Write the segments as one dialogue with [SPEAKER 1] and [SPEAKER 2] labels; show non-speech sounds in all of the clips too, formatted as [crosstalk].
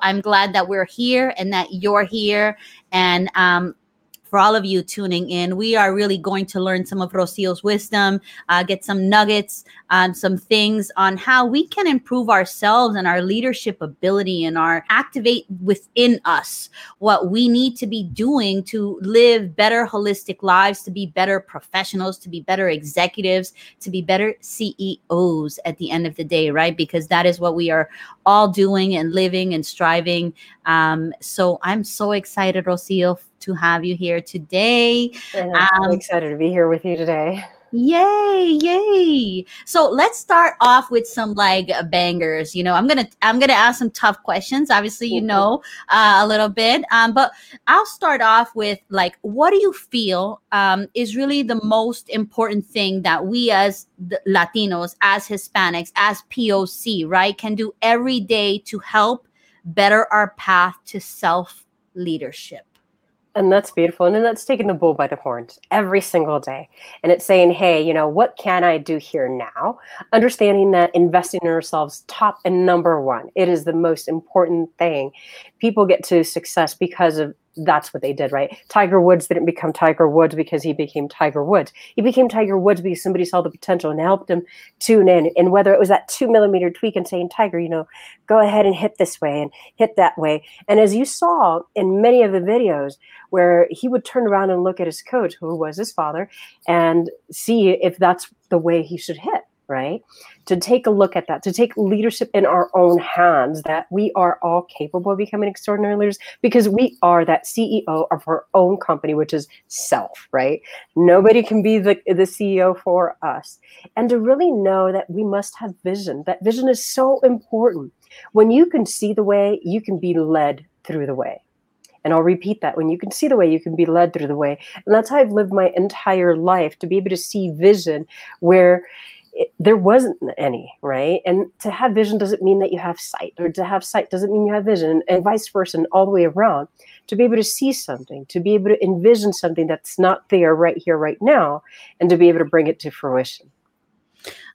[SPEAKER 1] I'm glad that we're here and that you're here. And um, for all of you tuning in. We are really going to learn some of Rocio's wisdom, uh, get some nuggets, um, some things on how we can improve ourselves and our leadership ability and our activate within us what we need to be doing to live better holistic lives, to be better professionals, to be better executives, to be better CEOs at the end of the day, right? Because that is what we are all doing and living and striving. Um, so I'm so excited, Rocio, to have you here today.
[SPEAKER 2] I'm um, excited to be here with you today.
[SPEAKER 1] Yay, yay. So let's start off with some like bangers. You know, I'm gonna I'm gonna ask some tough questions. Obviously, you mm-hmm. know uh, a little bit. Um, but I'll start off with like what do you feel um is really the most important thing that we as Latinos, as Hispanics, as POC, right, can do every day to help better our path to self leadership?
[SPEAKER 2] And that's beautiful. And then that's taking the bull by the horns every single day. And it's saying, hey, you know, what can I do here now? Understanding that investing in ourselves, top and number one, it is the most important thing. People get to success because of that's what they did, right? Tiger Woods didn't become Tiger Woods because he became Tiger Woods. He became Tiger Woods because somebody saw the potential and helped him tune in. And whether it was that two millimeter tweak and saying, Tiger, you know, go ahead and hit this way and hit that way. And as you saw in many of the videos where he would turn around and look at his coach, who was his father, and see if that's the way he should hit right? To take a look at that, to take leadership in our own hands, that we are all capable of becoming extraordinary leaders because we are that CEO of our own company, which is self, right? Nobody can be the, the CEO for us. And to really know that we must have vision, that vision is so important. When you can see the way, you can be led through the way. And I'll repeat that when you can see the way, you can be led through the way. And that's how I've lived my entire life to be able to see vision where it, there wasn't any, right? And to have vision doesn't mean that you have sight, or to have sight doesn't mean you have vision, and vice versa, and all the way around. To be able to see something, to be able to envision something that's not there right here, right now, and to be able to bring it to fruition.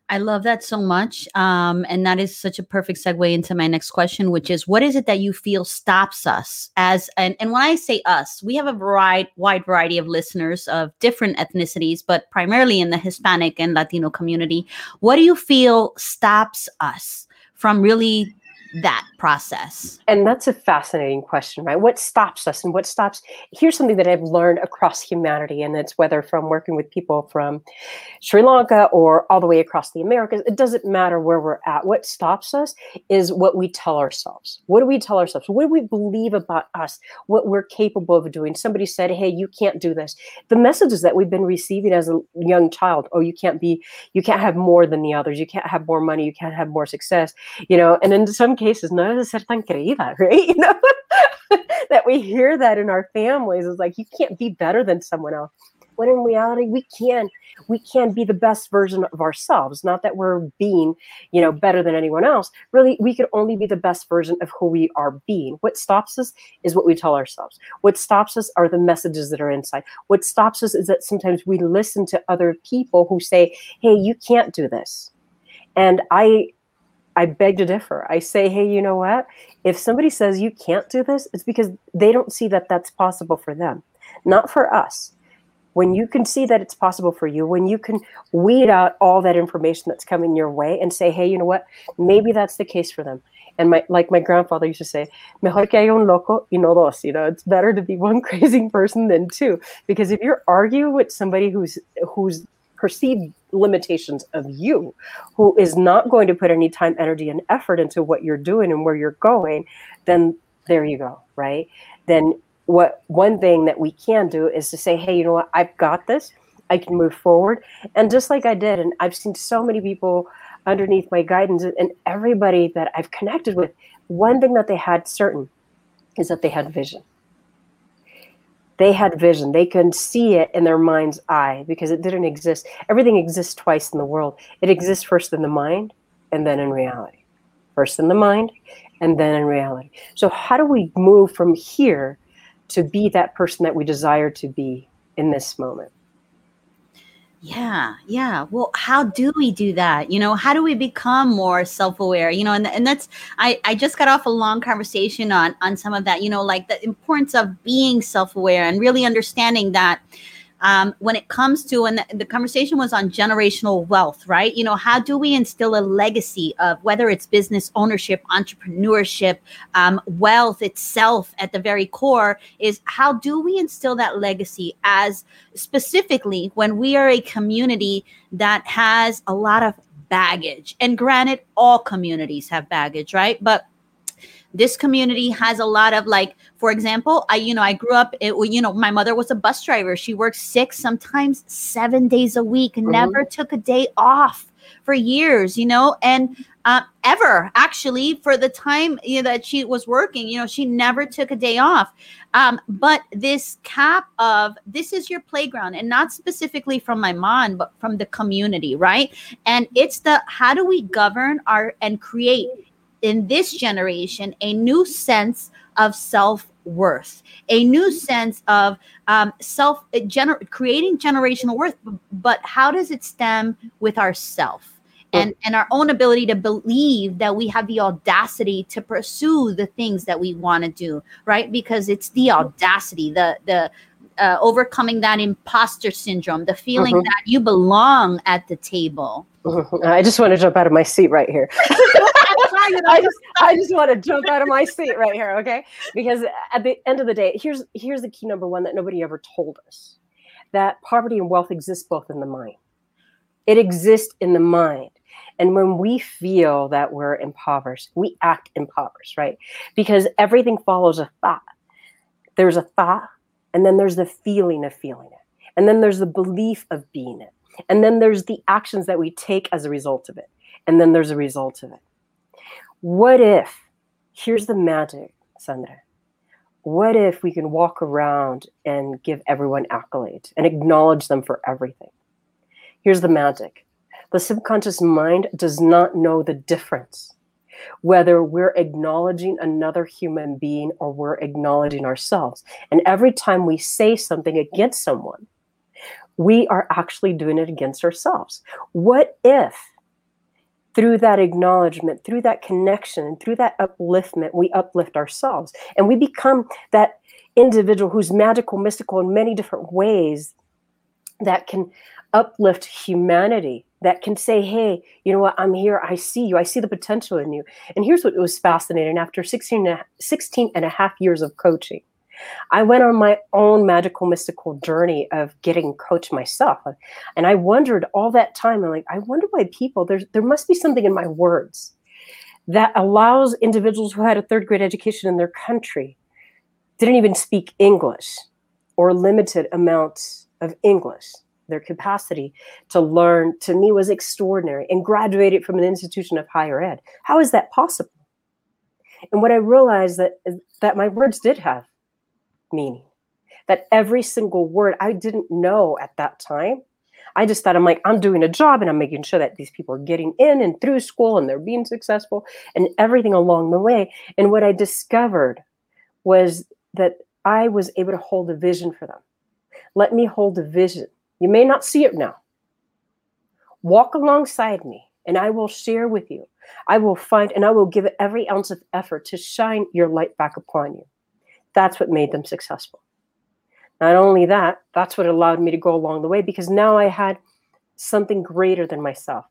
[SPEAKER 1] I love that so much. Um, and that is such a perfect segue into my next question, which is what is it that you feel stops us as and, and when I say us, we have a wide wide variety of listeners of different ethnicities, but primarily in the Hispanic and Latino community. What do you feel stops us from really that process?
[SPEAKER 2] And that's a fascinating question, right? What stops us and what stops? Here's something that I've learned across humanity, and it's whether from working with people from Sri Lanka or all the way across the Americas, it doesn't matter where we're at. What stops us is what we tell ourselves. What do we tell ourselves? What do we believe about us? What we're capable of doing? Somebody said, Hey, you can't do this. The messages that we've been receiving as a young child, oh, you can't be, you can't have more than the others, you can't have more money, you can't have more success, you know, and in some cases, no debe ser tan creída, right? You know, that we hear that in our families is like, you can't be better than someone else. When in reality, we can we can be the best version of ourselves. Not that we're being, you know, better than anyone else. Really, we can only be the best version of who we are being. What stops us is what we tell ourselves. What stops us are the messages that are inside. What stops us is that sometimes we listen to other people who say, "Hey, you can't do this." And I I beg to differ. I say, hey, you know what? If somebody says you can't do this, it's because they don't see that that's possible for them, not for us. When you can see that it's possible for you, when you can weed out all that information that's coming your way and say, hey, you know what? Maybe that's the case for them. And my like my grandfather used to say, mejor que haya un loco y no dos. You know, it's better to be one [laughs] crazy person than two. Because if you're arguing with somebody who's who's perceived limitations of you, who is not going to put any time, energy, and effort into what you're doing and where you're going, then there you go, right? Then what one thing that we can do is to say, hey, you know what, I've got this. I can move forward. And just like I did, and I've seen so many people underneath my guidance and everybody that I've connected with, one thing that they had certain is that they had vision they had vision. They could see it in their mind's eye because it didn't exist. Everything exists twice in the world. It exists first in the mind and then in reality. First in the mind and then in reality. So, how do we move from here to be that person that we desire to be in this moment?
[SPEAKER 1] Yeah, yeah. Well, how do we do that? You know, how do we become more self-aware? You know, and and that's I I just got off a long conversation on on some of that. You know, like the importance of being self-aware and really understanding that um, when it comes to and the, the, conversation was on generational wealth right? You know how do we instill a legacy of whether it's business ownership entrepreneurship um, wealth itself at the very core is how do we instill that legacy as specifically when we are a community that has a lot of baggage? And granted all communities have baggage right? But this community has a lot of like for example i you know i grew up it, you know my mother was a bus driver. She worked six sometimes seven days a week mm-hmm. never took a day off for years you know? And uh, ever actually for the time you know, that she was working you know she never took a day off. Um, but this cap of this is your playground and not specifically from my mom but from the community right? And it's the how do we govern our and create in this generation a new sense of self worth, a new sense of um, self gener- creating generational worth. But how does it stem with ourself? And, and our own ability to believe that we have the audacity to pursue the things that we want to do, right? Because it's the audacity, the the uh, overcoming that imposter syndrome, the feeling mm-hmm. that you belong at the table.
[SPEAKER 2] Mm-hmm. I just want to jump out of my seat right here. [laughs] I just I just want to jump out of my seat right here, okay? Because at the end of the day, here's here's the key number one that nobody ever told us. That poverty and wealth exist both in the mind. It exists in the mind. And when we feel that we're impoverished, we act impoverished, right? Because everything follows a thought. There's a thought, and then there's the feeling of feeling it. And then there's the belief of being it. And then there's the actions that we take as a result of it. And then there's a result of it. What if, here's the magic, Sandra. What if we can walk around and give everyone accolades and acknowledge them for everything? Here's the magic the subconscious mind does not know the difference whether we're acknowledging another human being or we're acknowledging ourselves. And every time we say something against someone, we are actually doing it against ourselves. What if through that acknowledgement, through that connection, and through that upliftment, we uplift ourselves. And we become that individual who's magical, mystical in many different ways that can uplift humanity, that can say, hey, you know what, I'm here, I see you, I see the potential in you. And here's what was fascinating. After 16 and a, 16 and a half years of coaching I went on my own magical mystical journey of getting coached myself. And I wondered all that time, I'm like, I wonder why people, there's there must be something in my words that allows individuals who had a third grade education in their country, didn't even speak English or limited amounts of English. Their capacity to learn to me was extraordinary and graduated from an institution of higher ed. How is that possible? And what I realized that that my words did have meaning. That every single word I didn't know at that time. I just thought I'm like, I'm doing a job and I'm making sure that these people are getting in and through school and they're being successful and everything along the way. And what I discovered was that I was able to hold a vision for them. Let me hold a vision. You may not see it now. Walk alongside me and I will share with you. I will find and I will give every ounce of effort to shine your light back upon you. That's what made them successful. Not only that, that's what allowed me to go along the way because now I had something greater than myself.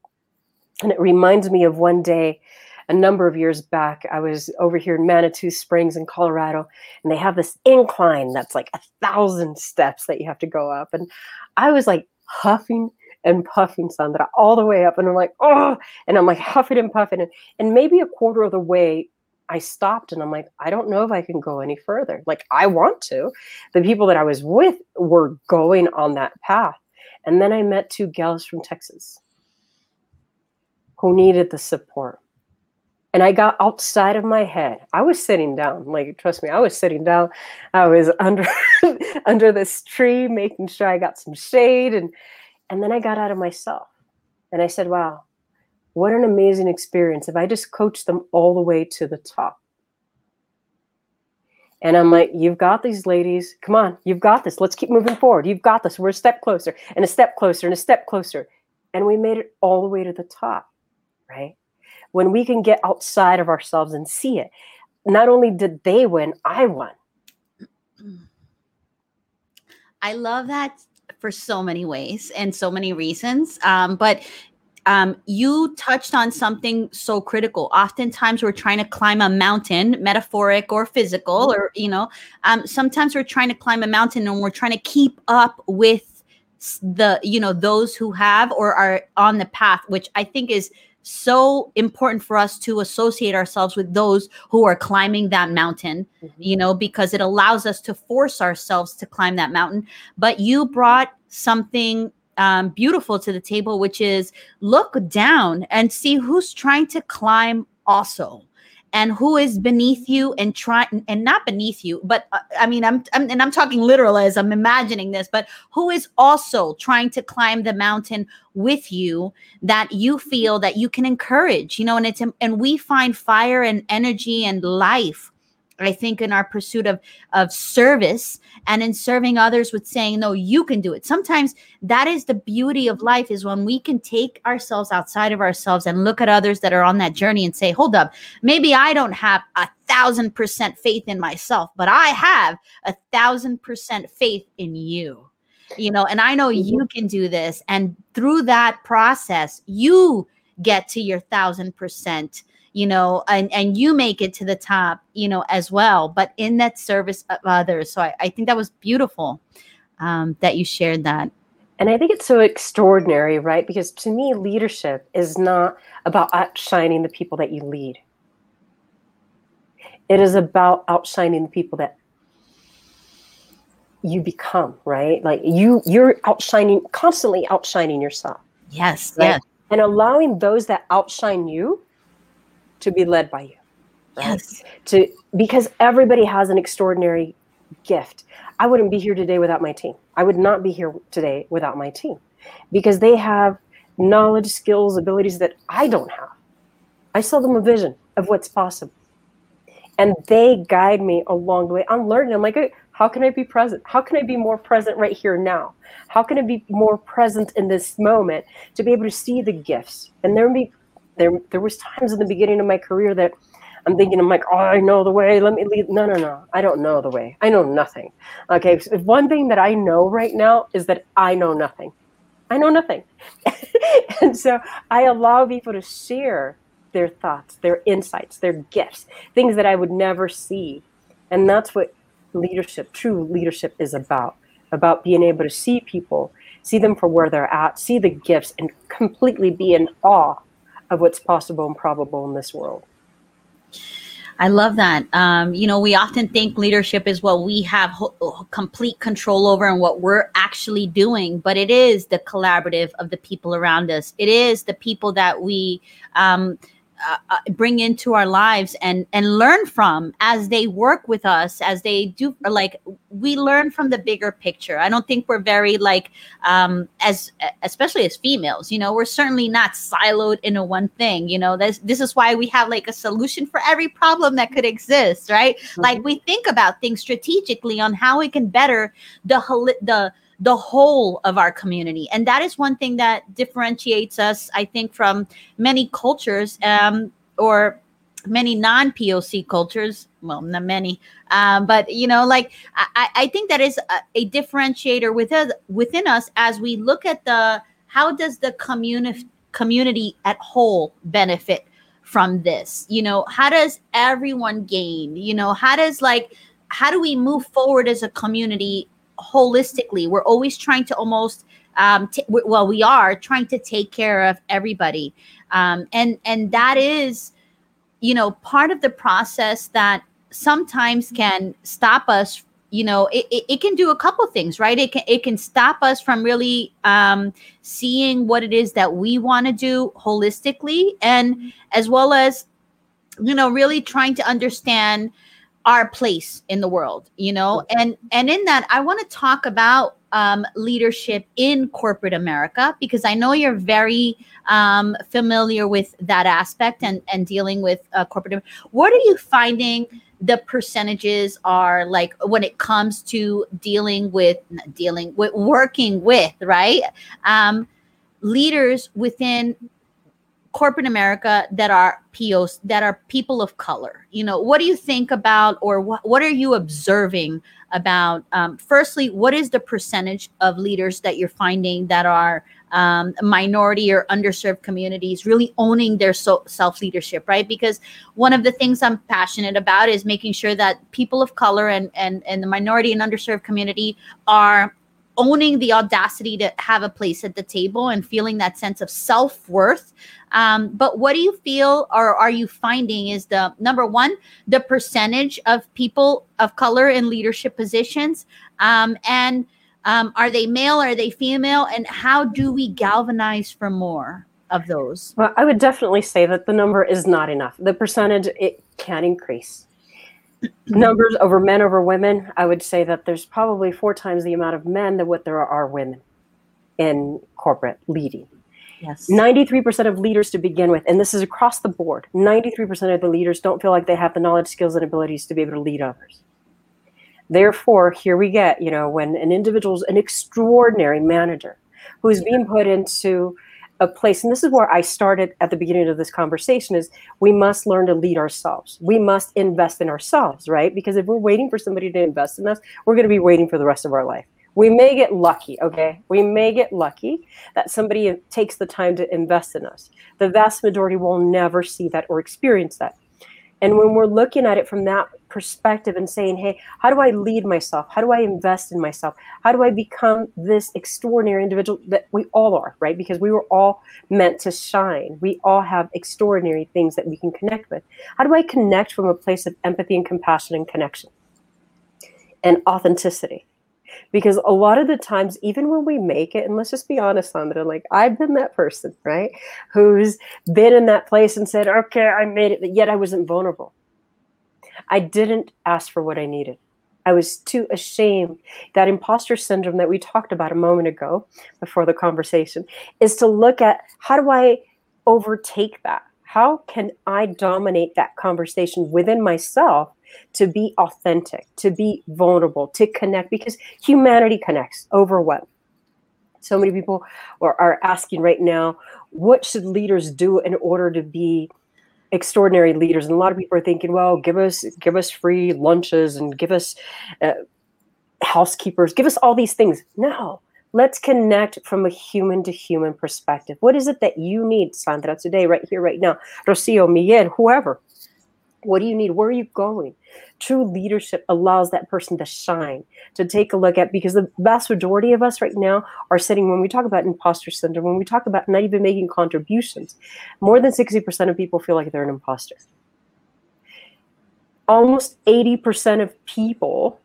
[SPEAKER 2] And it reminds me of one day a number of years back, I was over here in Manitou Springs in Colorado, and they have this incline that's like a thousand steps that you have to go up. And I was like huffing and puffing, Sandra, all the way up. And I'm like, oh, and I'm like huffing and puffing. And, and maybe a quarter of the way I stopped and I'm like, I don't know if I can go any further. Like, I want to. The people that I was with were going on that path. And then I met two gals from Texas who needed the support. And I got outside of my head. I was sitting down. Like, trust me, I was sitting down. I was [laughs] under under this tree, making sure I got some shade. And and then I got out of myself. And I said, wow, what an amazing experience if I just coach them all the way to the top. And I'm like, you've got these ladies. Come on, you've got this. Let's keep moving forward. You've got this. We're a step closer and a step closer and a step closer. And we made it all the way to the top, right? When we can get outside of ourselves and see it, not only did they win, I won.
[SPEAKER 1] I love that for so many ways and so many reasons. Um, but um, you touched on something so critical. Oftentimes, we're trying to climb a mountain, metaphoric or physical, mm-hmm. or you know, um, sometimes we're trying to climb a mountain and we're trying to keep up with the you know those who have or are on the path, which I think is so important for us to associate ourselves with those who are climbing that mountain, mm-hmm. you know, because it allows us to force ourselves to climb that mountain. But you brought something um, beautiful to the table, which is look down and see who's trying to climb also and who is beneath you and try and not beneath you but uh, i mean I'm, I'm, and i'm talking literal as i'm imagining this but who is also trying to climb the mountain with you that you feel that you can encourage you know and it's and we find fire and energy and life I think in our pursuit of of service and in serving others with saying no you can do it. Sometimes that is the beauty of life is when we can take ourselves outside of ourselves and look at others that are on that journey and say hold up maybe I don't have a thousand percent faith in myself but I have a thousand percent faith in you. You know, and I know mm-hmm. you can do this and through that process you get to your thousand percent you know, and, and you make it to the top, you know, as well, but in that service of others. So I, I think that was beautiful um, that you shared that.
[SPEAKER 2] And I think it's so extraordinary, right? Because to me, leadership is not about outshining the people that you lead. It is about outshining the people that you become, right? Like you, you're outshining, constantly outshining yourself.
[SPEAKER 1] Yes, right? yes.
[SPEAKER 2] And allowing those that outshine you to be led by you.
[SPEAKER 1] Right? Yes.
[SPEAKER 2] To because everybody has an extraordinary gift. I wouldn't be here today without my team. I would not be here today without my team because they have knowledge, skills, abilities that I don't have. I sell them a vision of what's possible. And they guide me along the way. I'm learning. I'm like, how can I be present? How can I be more present right here now? How can I be more present in this moment to be able to see the gifts? And there be there there was times in the beginning of my career that I'm thinking, I'm like, oh, I know the way. Let me lead. No, no, no. I don't know the way. I know nothing. Okay. So one thing that I know right now is that I know nothing. I know nothing. [laughs] and so I allow people to share their thoughts, their insights, their gifts, things that I would never see. And that's what leadership, true leadership, is about about being able to see people, see them for where they're at, see the gifts, and completely be in awe of what's possible and probable in this world.
[SPEAKER 1] I love that. Um, you know, we often think leadership is what we have ho- complete control over and what we're actually doing, but it is the collaborative of the people around us. It is the people that we um, uh, uh, bring into our lives and and learn from as they work with us as they do like we learn from the bigger picture. I don't think we're very like um as especially as females you know we're certainly not siloed into one thing you know? This this is why we have like a solution for every problem that could exist right? Mm-hmm. like we think about things strategically on how we can better the the the whole of our community. And that is one thing that differentiates us, I think, from many cultures um, or many non POC cultures. Well, not many, um, but you know, like I, I think that is a, a differentiator within within us as we look at the how does the community community at whole benefit from this? You know, how does everyone gain? You know, how does like how do we move forward as a community holistically. We're always trying to almost um, t- well, we are trying to take care of everybody, um, and and that is, you know, part of the process that sometimes can stop us. You know, it, it, it can do a couple things, right? It can it can stop us from really um, seeing what it is that we want to do holistically, and as well as, you know, really trying to understand our place in the world you know? And and in that i want to talk about um, leadership in corporate america because i know you're very um, familiar with that aspect and and dealing with uh, corporate what are you finding the percentages are like when it comes to dealing with dealing with working with right? Um, leaders within corporate America that are POs that are people of color. You know, what do you think about, or what what are you observing about? Um, firstly, what is the percentage of leaders that you're finding that are um, minority or underserved communities really owning their so- self leadership, right? Because one of the things I'm passionate about is making sure that people of color and and and the minority and underserved community are owning the audacity to have a place at the table and feeling that sense of self worth. Um, but what do you feel or are you finding is the number one, the percentage of people of color in leadership positions? Um, and um, are they male? Are they female? And how do we galvanize for more of those?
[SPEAKER 2] Well, I would definitely say that the number is not enough. The percentage, it can increase numbers over men over women, I would say that there's probably four times the amount of men than what there are women in corporate leading. Yes. 93% of leaders to begin with, and this is across the board, 93% of the leaders don't feel like they have the knowledge, skills, and abilities to be able to lead others. Therefore, here we get, you know, when an individual is an extraordinary manager who's being put into a place and this is where i started at the beginning of this conversation is we must learn to lead ourselves. We must invest in ourselves right? Because if we're waiting for somebody to invest in us we're going to be waiting for the rest of our life. We may get lucky okay? We may get lucky that somebody takes the time to invest in us. The vast majority will never see that or experience that. And when we're looking at it from that perspective and saying, hey, how do I lead myself? How do I invest in myself? How do I become this extraordinary individual that we all are, right? Because we were all meant to shine. We all have extraordinary things that we can connect with. How do I connect from a place of empathy and compassion and connection and authenticity? because a lot of the times even when we make it and let's just be honest sandra like i've been that person right who's been in that place and said okay i made it but yet i wasn't vulnerable i didn't ask for what i needed. I was too ashamed. That imposter syndrome that we talked about a moment ago before the conversation is to look at how do i overtake that? How can i dominate that conversation within myself to be authentic, to be vulnerable, to connect, because humanity connects over what? So many people are, asking right now, what should leaders do in order to be extraordinary leaders? And a lot of people are thinking, well, give us give us free lunches and give us uh, housekeepers, give us all these things. No, let's connect from a human to human perspective. What is it that you need, Sandra, today, right here, right now? Rocio, Miguel, whoever. What do you need? Where are you going? True leadership allows that person to shine, to take a look at, because the vast majority of us right now are sitting, when we talk about imposter syndrome, when we talk about not even making contributions, more than 60% of people feel like they're an imposter. Almost 80% of people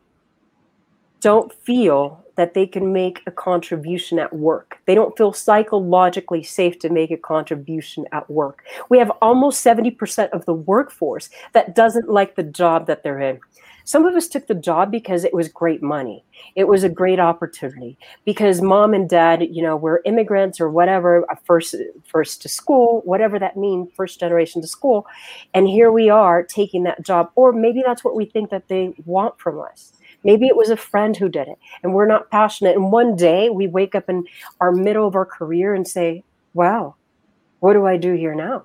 [SPEAKER 2] don't feel that they can make a contribution at work. They don't feel psychologically safe to make a contribution at work. We have almost 70% of the workforce that doesn't like the job that they're in. Some of us took the job because it was great money. It was a great opportunity because mom and dad, you know, were immigrants or whatever, uh, first first to school, whatever that means, first generation to school. And here we are taking that job or maybe that's what we think that they want from us Maybe it was a friend who did it and we're not passionate. And one day we wake up in our middle of our career and say, wow, what do I do here now?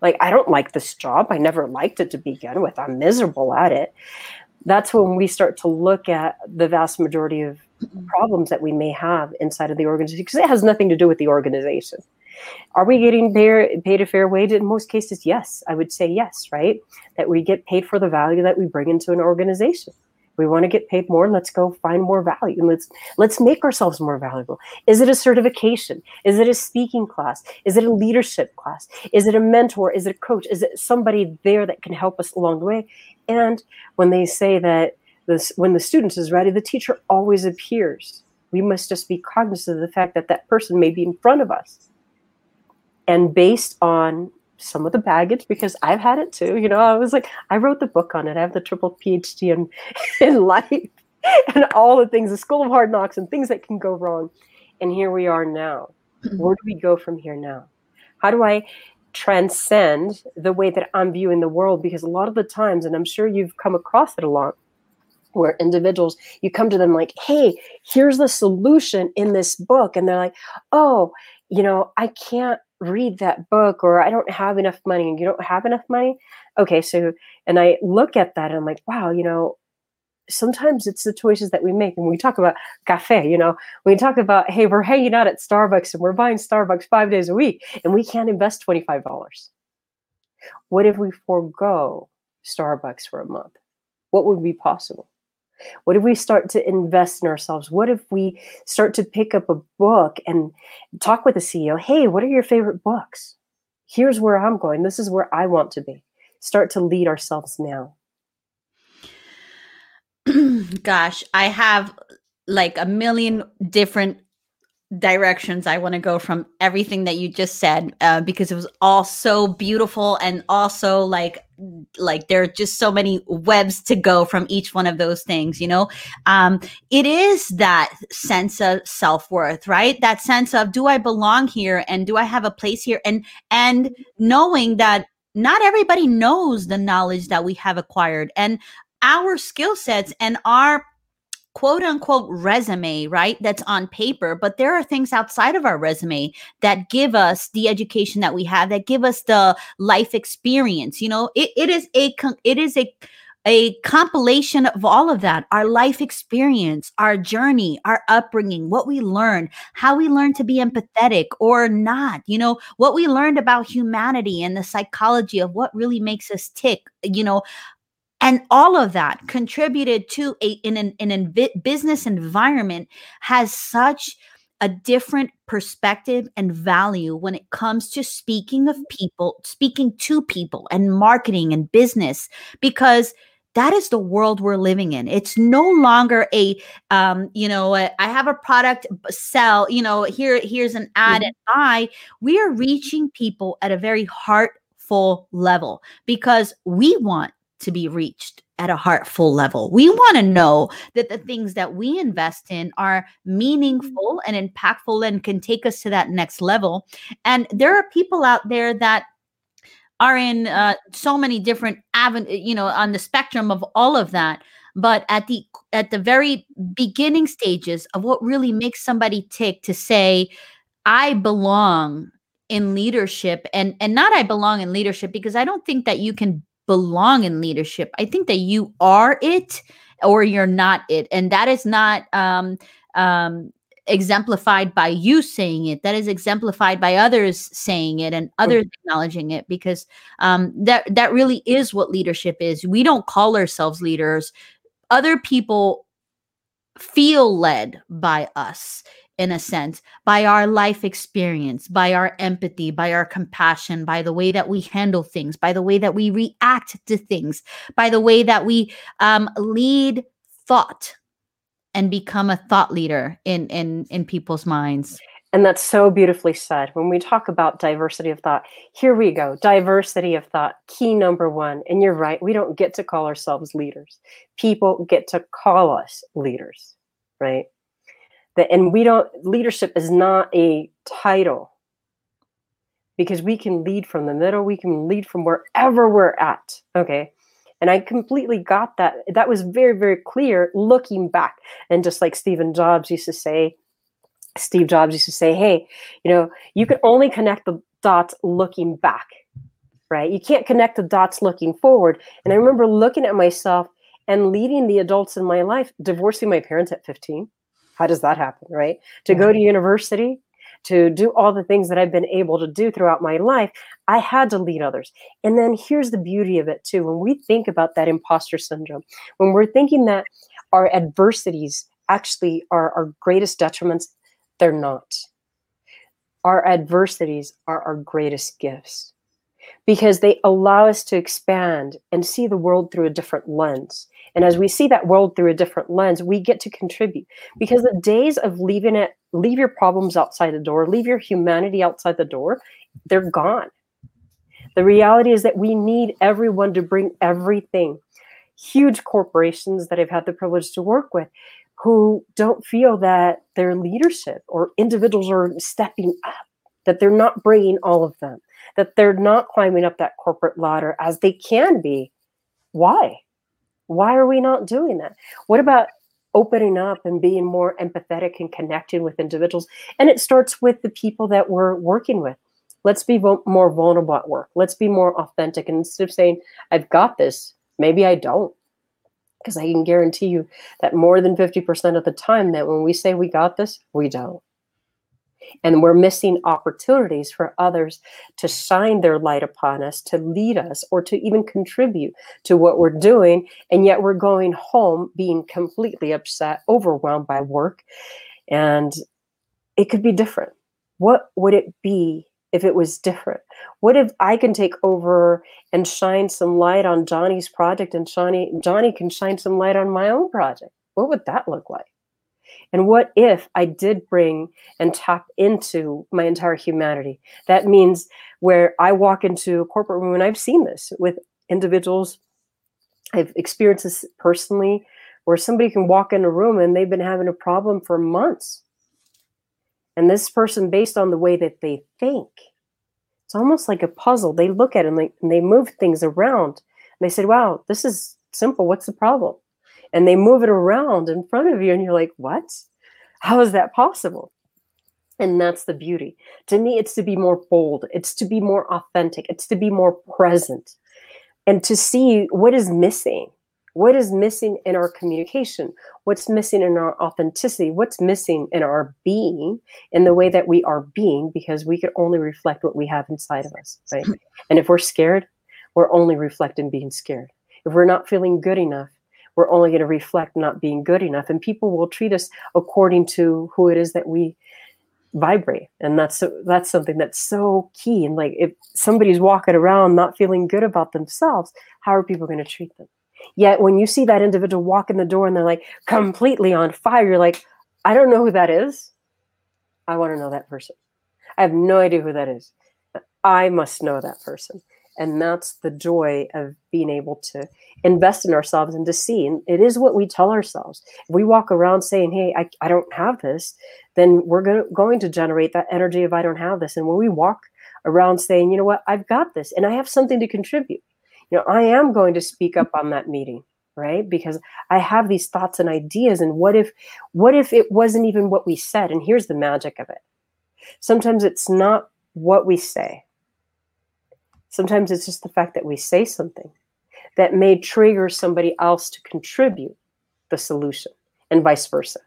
[SPEAKER 2] Like, I don't like this job. I never liked it to begin with. I'm miserable at it. That's when we start to look at the vast majority of problems that we may have inside of the organization because it has nothing to do with the organization. Are we getting paid, a fair wage? In most cases, yes. I would say yes, right? That we get paid for the value that we bring into an organization we want to get paid more. Let's go find more value. Let's let's make ourselves more valuable. Is it a certification? Is it a speaking class? Is it a leadership class? Is it a mentor? Is it a coach? Is it somebody there that can help us along the way? And when they say that this when the student is ready the teacher always appears. We must just be cognizant of the fact that that person may be in front of us. And based on some of the baggage because I've had it too. You know, I was like, I wrote the book on it. I have the triple PhD in, [laughs] in life [laughs] and all the things, the school of hard knocks and things that can go wrong. And here we are now. Mm-hmm. Where do we go from here now? How do I transcend the way that I'm viewing the world because a lot of the times, and I'm sure you've come across it a lot, where individuals you come to them like hey here's the solution in this book and they're like oh you know i can't read that book or i don't have enough money and you don't have enough money? Okay so and i look at that and i'm like wow you know sometimes it's the choices that we make. And we talk about cafe you know we talk about hey we're hanging out at starbucks and we're buying starbucks five days a week and we can't invest $25 what if we forego starbucks for a month? What would be possible what if we start to invest in ourselves? What if we start to pick up a book and talk with the CEO? Hey, what are your favorite books? Here's where I'm going. This is where I want to be. Start to lead ourselves now. [clears throat]
[SPEAKER 1] Gosh, I have like a million different directions I want to go from everything that you just said uh, because it was all so beautiful and also like like there are just so many webs to go from each one of those things you know? Um it is that sense of self-worth right? That sense of do I belong here and do I have a place here? And and knowing that not everybody knows the knowledge that we have acquired and our skill sets and our quote unquote resume, right? That's on paper, but there are things outside of our resume that give us the education that we have, that give us the life experience. You know, it, it is a it is a a compilation of all of that our life experience, our journey, our upbringing, what we learned, how we learned to be empathetic or not, you know, what we learned about humanity and the psychology of what really makes us tick, you know, and all of that contributed to a in an in business environment has such a different perspective and value when it comes to speaking of people speaking to people and marketing and business because that is the world we're living in. It's no longer a um, you know a, I have a product sell you know here here's an ad and buy. We are reaching people at a very heartful level because we want to be reached at a heartful level. We want to know that the things that we invest in are meaningful and impactful and can take us to that next level. And there are people out there that are in uh, so many different avenues, you know, on the spectrum of all of that. But at the at the very beginning stages of what really makes somebody tick to say, I belong in leadership and and not I belong in leadership because I don't think that you can belong in leadership. I think that you are it or you're not it. And that is not um, um, exemplified by you saying it. That is exemplified by others saying it and others mm-hmm. acknowledging it because um, that, that really is what leadership is. We don't call ourselves leaders. Other people feel led by us in a sense, by our life experience, by our empathy, by our compassion, by the way that we handle things, by the way that we react to things, by the way that we um, lead thought and become a thought leader in in in people's minds.
[SPEAKER 2] And that's so beautifully said. When we talk about diversity of thought, here we go. Diversity of thought, key number one. And you're right, we don't get to call ourselves leaders. People get to call us leaders, right? That and we don't leadership is not a title. Because we can lead from the middle we can lead from wherever we're at okay? And i completely got that. That was very very clear looking back. And just like stephen jobs used to say steve jobs used to say hey you know you can only connect the dots looking back right? You can't connect the dots looking forward. And i remember looking at myself and leading the adults in my life divorcing my parents at 15 how does that happen, right? To go to university, to do all the things that I've been able to do throughout my life, I had to lead others. And then here's the beauty of it, too. When we think about that imposter syndrome, when we're thinking that our adversities actually are our greatest detriments, they're not. Our adversities are our greatest gifts because they allow us to expand and see the world through a different lens. And as we see that world through a different lens, we get to contribute because the days of leaving it, leave your problems outside the door, leave your humanity outside the door, they're gone. The reality is that we need everyone to bring everything. Huge corporations that I've had the privilege to work with who don't feel that their leadership or individuals are stepping up that they're not bringing all of them, that they're not climbing up that corporate ladder as they can be. Why? Why are we not doing that? What about opening up and being more empathetic and connecting with individuals? And it starts with the people that we're working with. Let's be vo- more vulnerable at work. Let's be more authentic. And instead of saying, I've got this, maybe I don't because I can guarantee you that more than 50% of the time that when we say we got this, we don't. And we're missing opportunities for others to shine their light upon us, to lead us, or to even contribute to what we're doing. And yet we're going home being completely upset, overwhelmed by work. And it could be different. What would it be if it was different? What if I can take over and shine some light on Johnny's project and Johnny Johnny can shine some light on my own project? What would that look like? And what if I did bring and tap into my entire humanity? That means where I walk into a corporate room, and I've seen this with individuals, I've experienced this personally, where somebody can walk in a room and they've been having a problem for months. And this person, based on the way that they think, it's almost like a puzzle. They look at it and they, and they move things around. And they said, wow, this is simple. What's the problem? And they move it around in front of you and you're like what? How is that possible? And that's the beauty. To me it's to be more bold. It's to be more authentic. It's to be more present and to see what is missing. What is missing in our communication? What's missing in our authenticity? What's missing in our being in the way that we are being because we can only reflect what we have inside of us right? Hmm. And if we're scared we're only reflecting being scared. If we're not feeling good enough we're only going to reflect not being good enough. And people will treat us according to who it is that we vibrate. And that's that's something that's so key. And like if somebody's walking around not feeling good about themselves how are people going to treat them? Yet when you see that individual walk in the door and they're like completely on fire you're like i don't know who that is. I want to know that person. I have no idea who that is. I must know that person and that's the joy of being able to invest in ourselves and to see and it is what we tell ourselves. If we walk around saying hey i, I don't have this then we're go- going to generate that energy of i don't have this. And when we walk around saying you know what? I've got this and i have something to contribute. You know i am going to speak up on that meeting right? Because i have these thoughts and ideas and what if what if it wasn't even what we said? And here's the magic of it. Sometimes it's not what we say Sometimes it's just the fact that we say something that may trigger somebody else to contribute the solution and vice versa.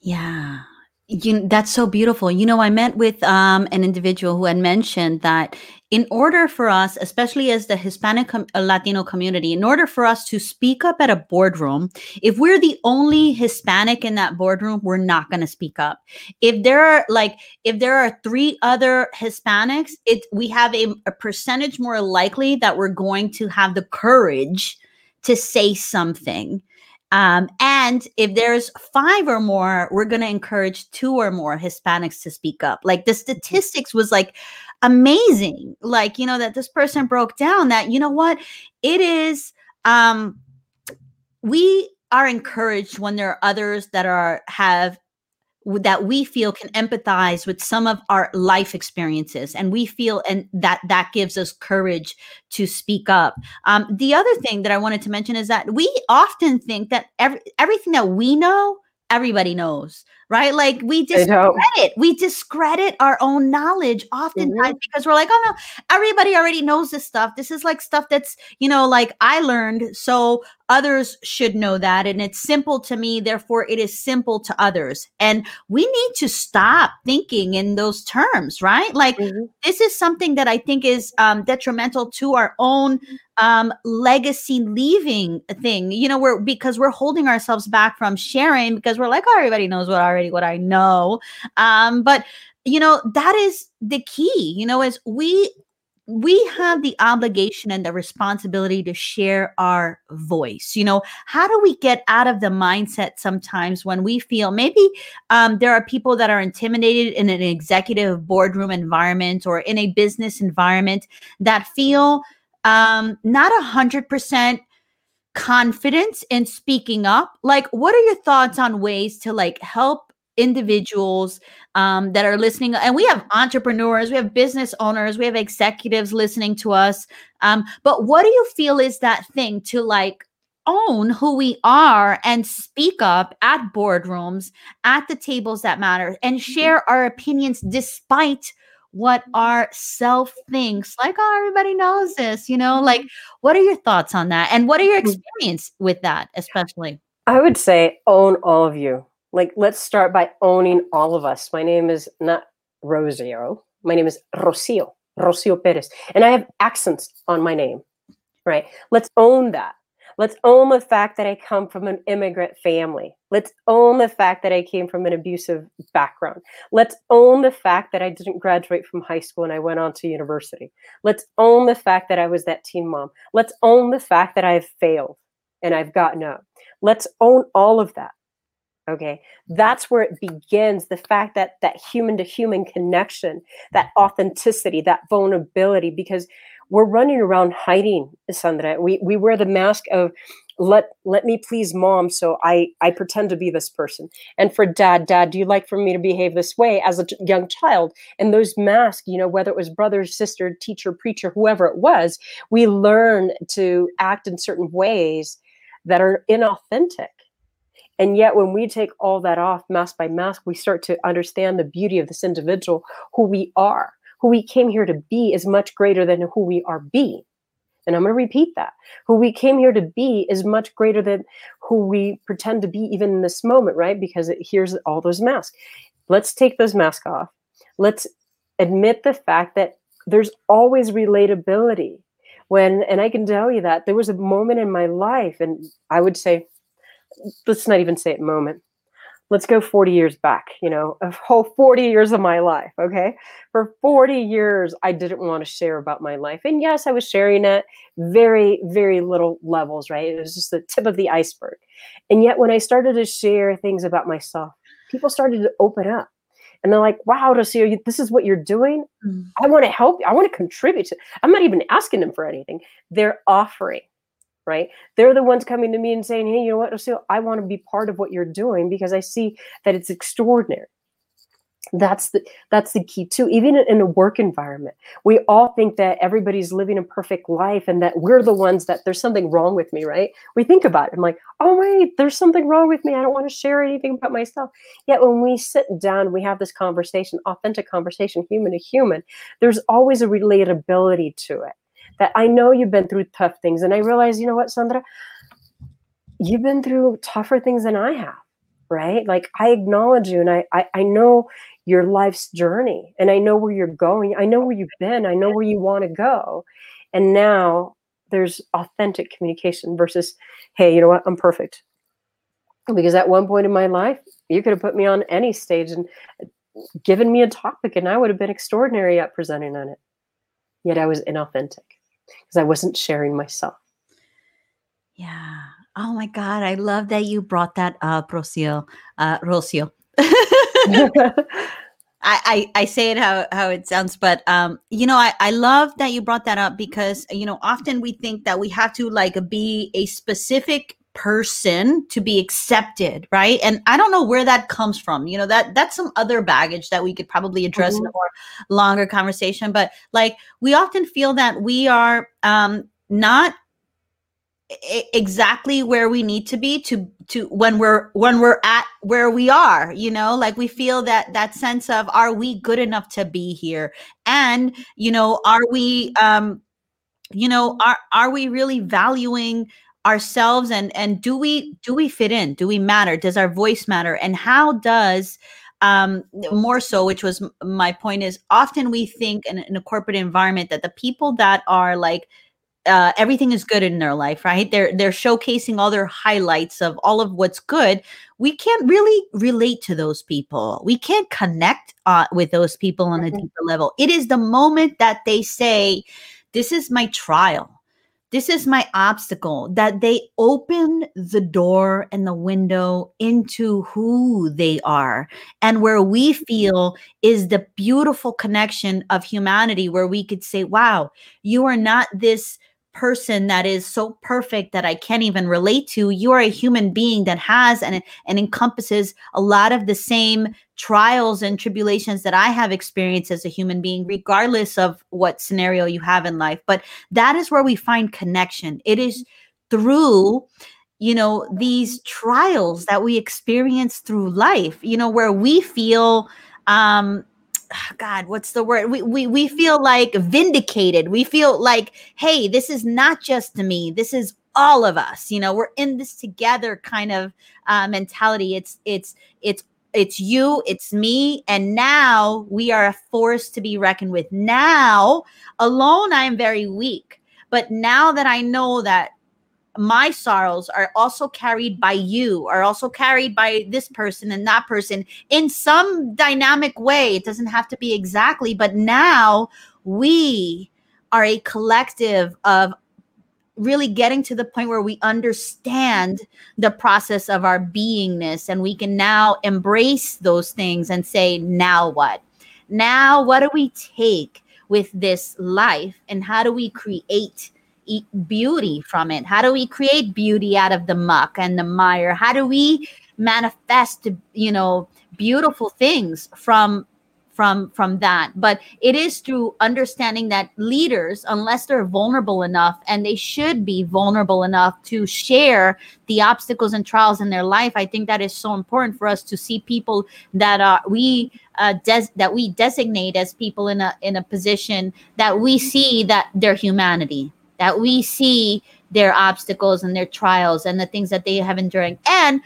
[SPEAKER 1] Yeah. You, that's so beautiful. You know, I met with um, an individual who had mentioned that in order for us, especially as the Hispanic com- uh, Latino community, in order for us to speak up at a boardroom, if we're the only Hispanic in that boardroom, we're not going to speak up. If there are like, if there are three other Hispanics, it we have a, a percentage more likely that we're going to have the courage to say something um, and if there's five or more, we're going to encourage two or more Hispanics to speak up. Like the statistics was like amazing. Like, you know, that this person broke down that, you know what, it is, um, we are encouraged when there are others that are have that we feel can empathize with some of our life experiences and we feel and that that gives us courage to speak up um, the other thing that i wanted to mention is that we often think that every, everything that we know everybody knows right? Like we discredit we discredit our own knowledge oftentimes mm-hmm. because we're like oh no everybody already knows this stuff. This is like stuff that's you know like i learned so others should know that and it's simple to me therefore it is simple to others. And we need to stop thinking in those terms right? Like mm-hmm. this is something that i think is um, detrimental to our own um, legacy leaving thing you know we're because we're holding ourselves back from sharing because we're like oh everybody knows what already what i know. Um, but you know that is the key you know is we we have the obligation and the responsibility to share our voice. You know, how do we get out of the mindset sometimes when we feel maybe um, there are people that are intimidated in an executive boardroom environment or in a business environment that feel um, not a hundred percent confidence in speaking up? Like, what are your thoughts on ways to like help individuals um, that are listening and we have entrepreneurs we have business owners we have executives listening to us um, but what do you feel is that thing to like own who we are and speak up at boardrooms at the tables that matter and mm-hmm. share our opinions despite what our self thinks like oh everybody knows this you know like mm-hmm. what are your thoughts on that and what are your mm. experience with that especially
[SPEAKER 2] i would say own all of you like let's start by owning all of us my name is not rosio my name is rocio rocio perez and i have accents on my name right let's own that Let's own the fact that I come from an immigrant family. Let's own the fact that I came from an abusive background. Let's own the fact that I didn't graduate from high school and I went on to university. Let's own the fact that I was that teen mom. Let's own the fact that I've failed and I've gotten up. Let's own all of that. Okay. That's where it begins. The fact that that human to human connection, that authenticity, that vulnerability, because we're running around hiding, Sandra. We we wear the mask of let let me please mom so i i pretend to be this person and for dad dad do you like for me to behave this way as a t- young child and those masks you know whether it was brother sister teacher preacher whoever it was we learn to act in certain ways that are inauthentic and yet when we take all that off mask by mask we start to understand the beauty of this individual who we are who we came here to be is much greater than who we are being. And I'm going to repeat that. Who we came here to be is much greater than who we pretend to be even in this moment, right? Because it, here's all those masks. Let's take those masks off. Let's admit the fact that there's always relatability. When, and I can tell you that there was a moment in my life, and I would say, let's not even say it moment let's go 40 years back, you know, a whole 40 years of my life. Okay. For 40 years, I didn't want to share about my life. And yes, I was sharing at very, very little levels, right? It was just the tip of the iceberg. And yet, when I started to share things about myself, people started to open up. And they're like, wow, see this is what you're doing. Mm. I want to help you. I want to contribute to. I'm not even asking them for anything. They're offering right? They're the ones coming to me and saying, hey, you know what, Lucille, I want to be part of what you're doing because I see that it's extraordinary. That's the that's the key too. Even in a work environment, we all think that everybody's living a perfect life and that we're the ones that there's something wrong with me, right? We think about it. I'm like, oh wait, there's something wrong with me. I don't want to share anything about myself. Yet when we sit down, we have this conversation, authentic conversation, human to human. There's always a relatability to it that I know you've been through tough things. And I realize, you know what, Sandra, you've been through tougher things than I have, right? Like I acknowledge you and I, I, I know your life's journey and I know where you're going. I know where you've been. I know where you want to go. And now there's authentic communication versus, hey, you know what, I'm perfect. Because at one point in my life, you could have put me on any stage and given me a topic and I would have been extraordinary at presenting on it. Yet I was inauthentic because I wasn't sharing myself.
[SPEAKER 1] Yeah. Oh my God. I love that you brought that up, Rocio. Uh, Rocio. [laughs] [laughs] I, I, I say it how, how it sounds, but um, you know, I, I love that you brought that up because you know, often we think that we have to like be a specific person to be accepted right? And i don't know where that comes from you know that that's some other baggage that we could probably address mm-hmm. in a more longer conversation but like we often feel that we are um not exactly where we need to be to to when we're when we're at where we are you know? Like we feel that that sense of are we good enough to be here? And you know are we um you know are are we really valuing ourselves and and do we do we fit in do we matter does our voice matter and how does um more so which was my point is often we think in, in a corporate environment that the people that are like uh, everything is good in their life, right? They're they're showcasing all their highlights of all of what's good. We can't really relate to those people. We can't connect uh, with those people on a mm-hmm. deeper level. It is the moment that they say, "This is my trial this is my obstacle that they open the door and the window into who they are. And where we mm-hmm. feel is the beautiful connection of humanity where we could say wow you are not this person that is so perfect that I can't even relate to. You are a human being that has and, and encompasses a lot of the same trials and tribulations that I have experienced as a human being, regardless of what scenario you have in life. But that is where we find connection. It is through you know these trials that we experience through life you know where we feel um god what's the word? We, we we feel like vindicated. We feel like hey this is not just me. This is all of us. You know we're in this together kind of uh, mentality. It's it's it's it's you it's me and now we are a force to be reckoned with. Now alone i am very weak. But now that i know that my sorrows are also carried by you, are also carried by this person and that person in some dynamic way. It doesn't have to be exactly, but now we are a collective of really getting to the point where we understand the process of our beingness and we can now embrace those things and say, now what? Now, what do we take with this life and how do we create? Beauty from it? How do we create beauty out of the muck and the mire? How do we manifest, you know, beautiful things from from from that but it is through understanding that leaders unless they're vulnerable enough and they should be vulnerable enough to share the obstacles and trials in their life i think that is so important for us to see people that are we uh, des- that we designate as people in a in a position that we see that their humanity that we see their obstacles and their trials and the things that they have enduring. And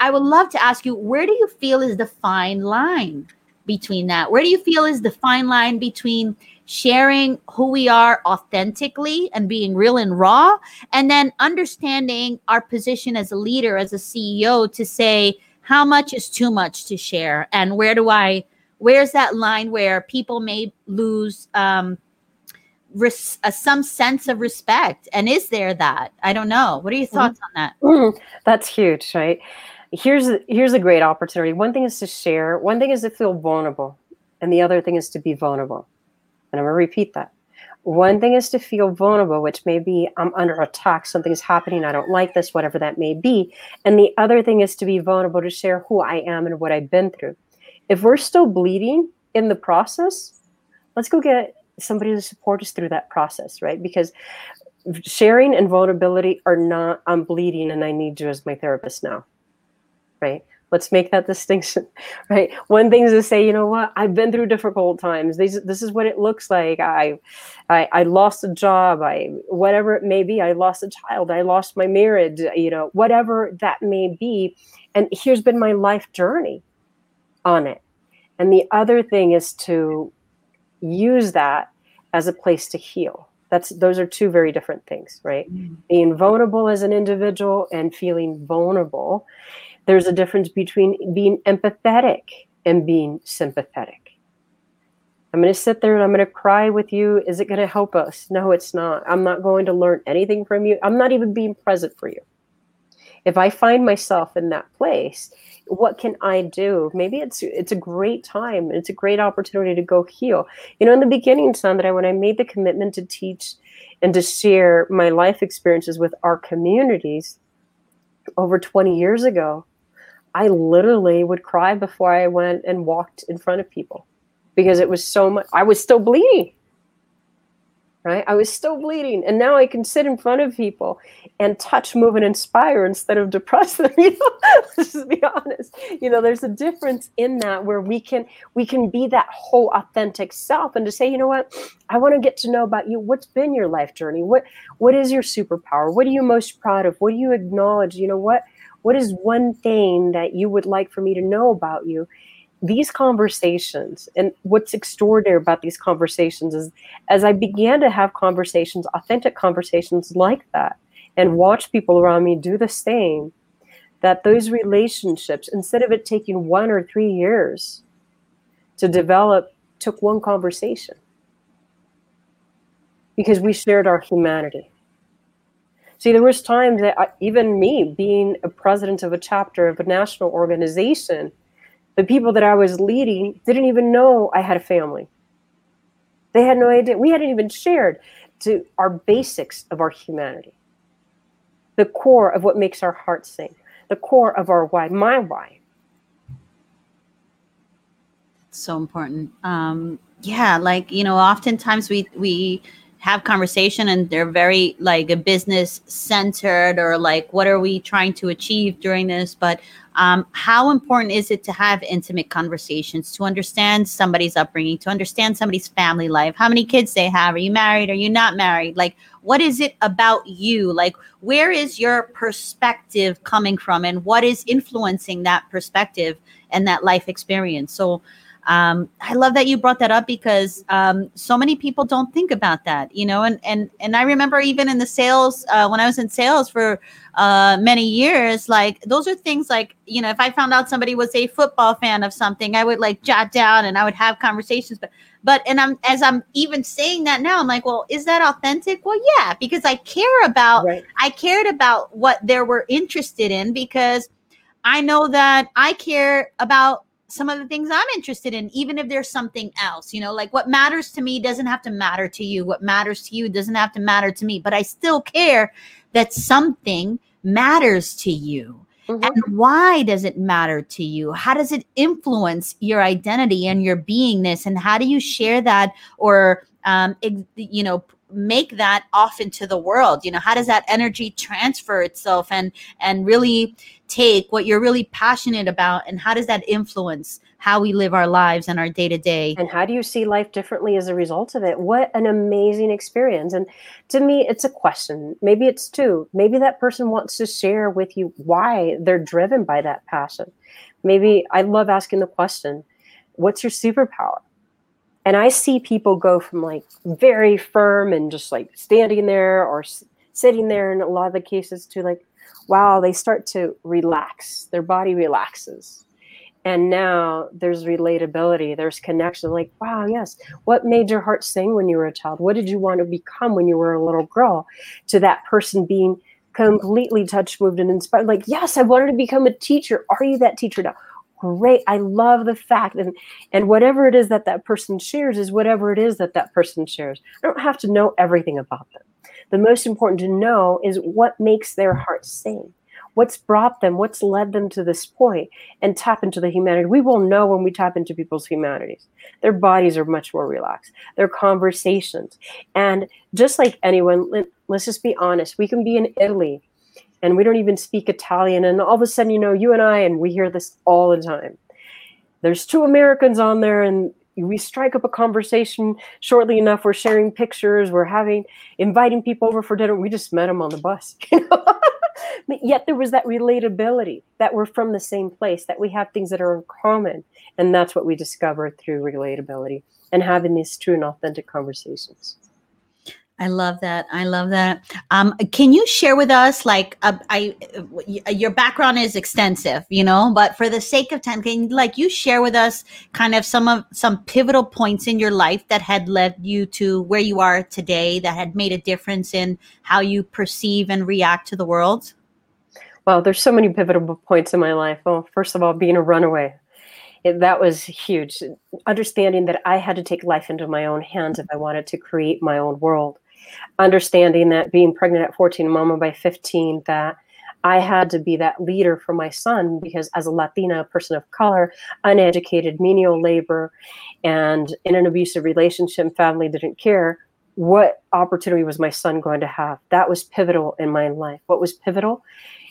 [SPEAKER 1] I would love to ask you, where do you feel is the fine line between that? Where do you feel is the fine line between sharing who we are authentically and being real and raw, and then understanding our position as a leader, as a CEO, to say how much is too much to share, and where do I, where's that line where people may lose um, res- uh, some sense of respect. And is there that? I don't know. What are your mm-hmm. thoughts mm-hmm. on that?
[SPEAKER 2] Mm-hmm. that's huge right? Here's here's a great opportunity. One thing is to share one thing is to feel vulnerable and the other thing is to be vulnerable. And i'm going to repeat that. One thing is to feel vulnerable which may be i'm under attack something's happening i don't like this whatever that may be. And the other thing is to be vulnerable to share who i am and what i've been through. If we're still bleeding in the process let's go get somebody to support us through that process, right? Because sharing and vulnerability are not, I'm bleeding and I need you as my therapist now, right? Let's make that distinction, [laughs] right? One thing is to say, you know what, I've been through difficult times. This, this is what it looks like. I, I, I lost a job. I, whatever it may be. I lost a child. I lost my marriage. You know, whatever that may be. And here's been my life journey on it. And the other thing is to use that as a place to heal. That's those are two very different things right? Mm. being vulnerable as an individual and feeling vulnerable there's a difference between being empathetic and being sympathetic. I'm going to sit there and i'm going to cry with you. Is it going to help us? No it's not. I'm not going to learn anything from you. I'm not even being present for you if i find myself in that place what can I do? Maybe it's it's a great time. It's a great opportunity to go heal. You know, in the beginning, Sandra, when I made the commitment to teach and to share my life experiences with our communities over 20 years ago, I literally would cry before I went and walked in front of people because it was so much I was still bleeding right? I was still bleeding. And now I can sit in front of people and touch, move, and inspire instead of depress them. [laughs] You know, let's just be honest. You know, there's a difference in that where we can we can be that whole authentic self and to say, you know what, I want to get to know about you. What's been your life journey? What what is your superpower? What are you most proud of? What do you acknowledge? You know, what what is one thing that you would like for me to know about you? These conversations and what's extraordinary about these conversations is as i began to have conversations authentic conversations like that and watch people around me do the same that those relationships instead of it taking one or three years to develop took one conversation. Because we shared our humanity. See there was times that I, even me being a president of a chapter of a national organization the people that I was leading didn't even know I had a family. They had no idea. We hadn't even shared. to our basics of our humanity, the core of what makes our hearts sing, the core of our why, my why.
[SPEAKER 1] So important. Um, yeah, like you know, oftentimes we we have conversation and they're very like a business centered or like what are we trying to achieve during this? But um, how important is it to have intimate conversations to understand somebody's upbringing to understand somebody's family life? How many kids they have? Are you married? Are you not married? Like what is it about you? Like where is your perspective coming from and what is influencing that perspective and that life experience? So um, I love that you brought that up because um, so many people don't think about that, you know. And and and I remember even in the sales uh, when I was in sales for uh, many years, like those are things like you know, if I found out somebody was a football fan of something, I would like jot down and I would have conversations. But but and I'm as I'm even saying that now, I'm like, well, is that authentic? Well, yeah, because I care about right. I cared about what they were interested in because I know that I care about some of the things I'm interested in, even if there's something else, you know, like what matters to me doesn't have to matter to you. What matters to you doesn't have to matter to me, but I still care that something matters to you. Mm-hmm. And why does it matter to you? How does it influence your identity and your beingness? And how do you share that or, um, you know, make that off into the world you know how does that energy transfer itself and and really take what you're really passionate about and how does that influence how we live our lives and our day to day
[SPEAKER 2] and how do you see life differently as a result of it? What an amazing experience. And to me it's a question. Maybe it's two. Maybe that person wants to share with you why they're driven by that passion. Maybe i love asking the question what's your superpower? And I see people go from like very firm and just like standing there or sitting there in a lot of the cases to like, wow, they start to relax. Their body relaxes. And now there's relatability, there's connection. Like, wow, yes. What made your heart sing when you were a child? What did you want to become when you were a little girl? To that person being completely touched, moved, and inspired. Like, yes, I wanted to become a teacher. Are you that teacher now? great i love the fact and and whatever it is that that person shares is whatever it is that that person shares i don't have to know everything about them the most important to know is what makes their heart sing what's brought them what's led them to this point and tap into the humanity. We will know when we tap into people's humanities. Their bodies are much more relaxed. Their conversations. And just like anyone let's just be honest. We can be in italy and we don't even speak Italian. And all of a sudden, you know, you and I, and we hear this all the time. There's two Americans on there, and we strike up a conversation shortly enough. We're sharing pictures, we're having, inviting people over for dinner. We just met them on the bus, [laughs] you know. Yet there was that relatability that we're from the same place, that we have things that are in common. And that's what we discovered through relatability and having these true and authentic conversations.
[SPEAKER 1] I love that. I love that. Um, can you share with us, like, uh, I, uh, your background is extensive, you know, but for the sake of time, can like you share with us kind of some of some pivotal points in your life that had led you to where you are today, that had made a difference in how you perceive and react to the world?
[SPEAKER 2] Well, there's so many pivotal points in my life. Well, first of all, being a runaway, it, that was huge. Understanding that I had to take life into my own hands if I wanted to create my own world understanding that being pregnant at 14, mama by 15, that I had to be that leader for my son because as a Latina person of color, uneducated, menial labor, and in an abusive relationship, family didn't care. What opportunity was my son going to have? That was pivotal in my life. What was pivotal?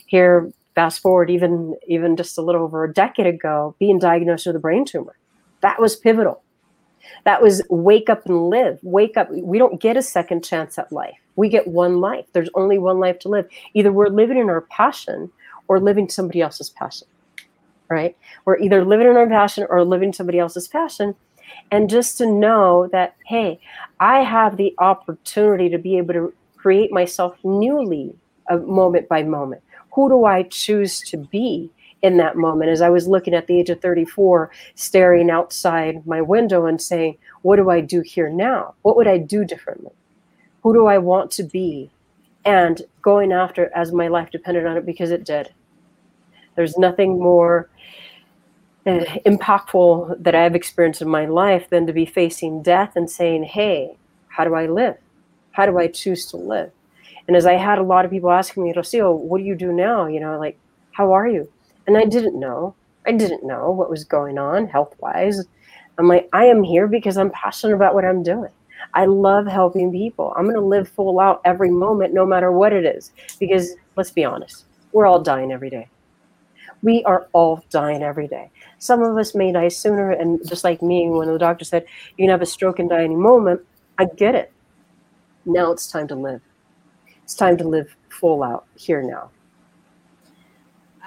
[SPEAKER 2] Here, fast forward even even just a little over a decade ago, being diagnosed with a brain tumor. That was pivotal that was wake up and live. Wake up. We don't get a second chance at life. We get one life. There's only one life to live. Either we're living in our passion or living somebody else's passion. Right? We're either living in our passion or living somebody else's passion. And just to know that, hey, I have the opportunity to be able to create myself newly, uh, moment by moment. Who do I choose to be? In that moment as I was looking at the age of 34, staring outside my window and saying, What do I do here now? What would I do differently? Who do I want to be? And going after as my life depended on it because it did. There's nothing more uh, impactful that I've experienced in my life than to be facing death and saying, Hey, how do I live? How do I choose to live? And as I had a lot of people asking me, Rocio, what do you do now? You know, like, how are you? And I didn't know. I didn't know what was going on health wise. I'm like, I am here because I'm passionate about what I'm doing. I love helping people. I'm going to live full out every moment, no matter what it is. Because let's be honest, we're all dying every day. We are all dying every day. Some of us may die sooner. And just like me, when the doctor said, you can have a stroke and die any moment, I get it. Now it's time to live. It's time to live full out here now.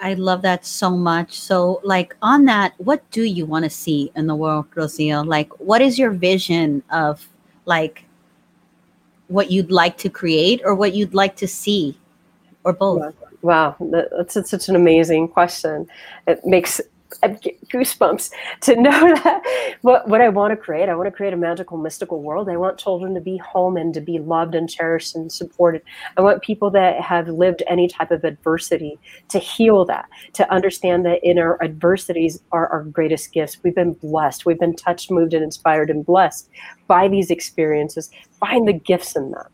[SPEAKER 1] I love that so much. So, like, on that, what do you want to see in the world, Rocio? Like, what is your vision of, like, what you'd like to create or what you'd like to see, or both?
[SPEAKER 2] Wow, that's, that's such an amazing question. It makes goosebumps [laughs] to know that what, what I want to create. I want to create a magical, mystical world. I want children to be home and to be loved and cherished and supported. I want people that have lived any type of adversity to heal that, to understand that in our adversities are our greatest gifts. We've been blessed. We've been touched, moved, and inspired and blessed by these experiences. Find the gifts in them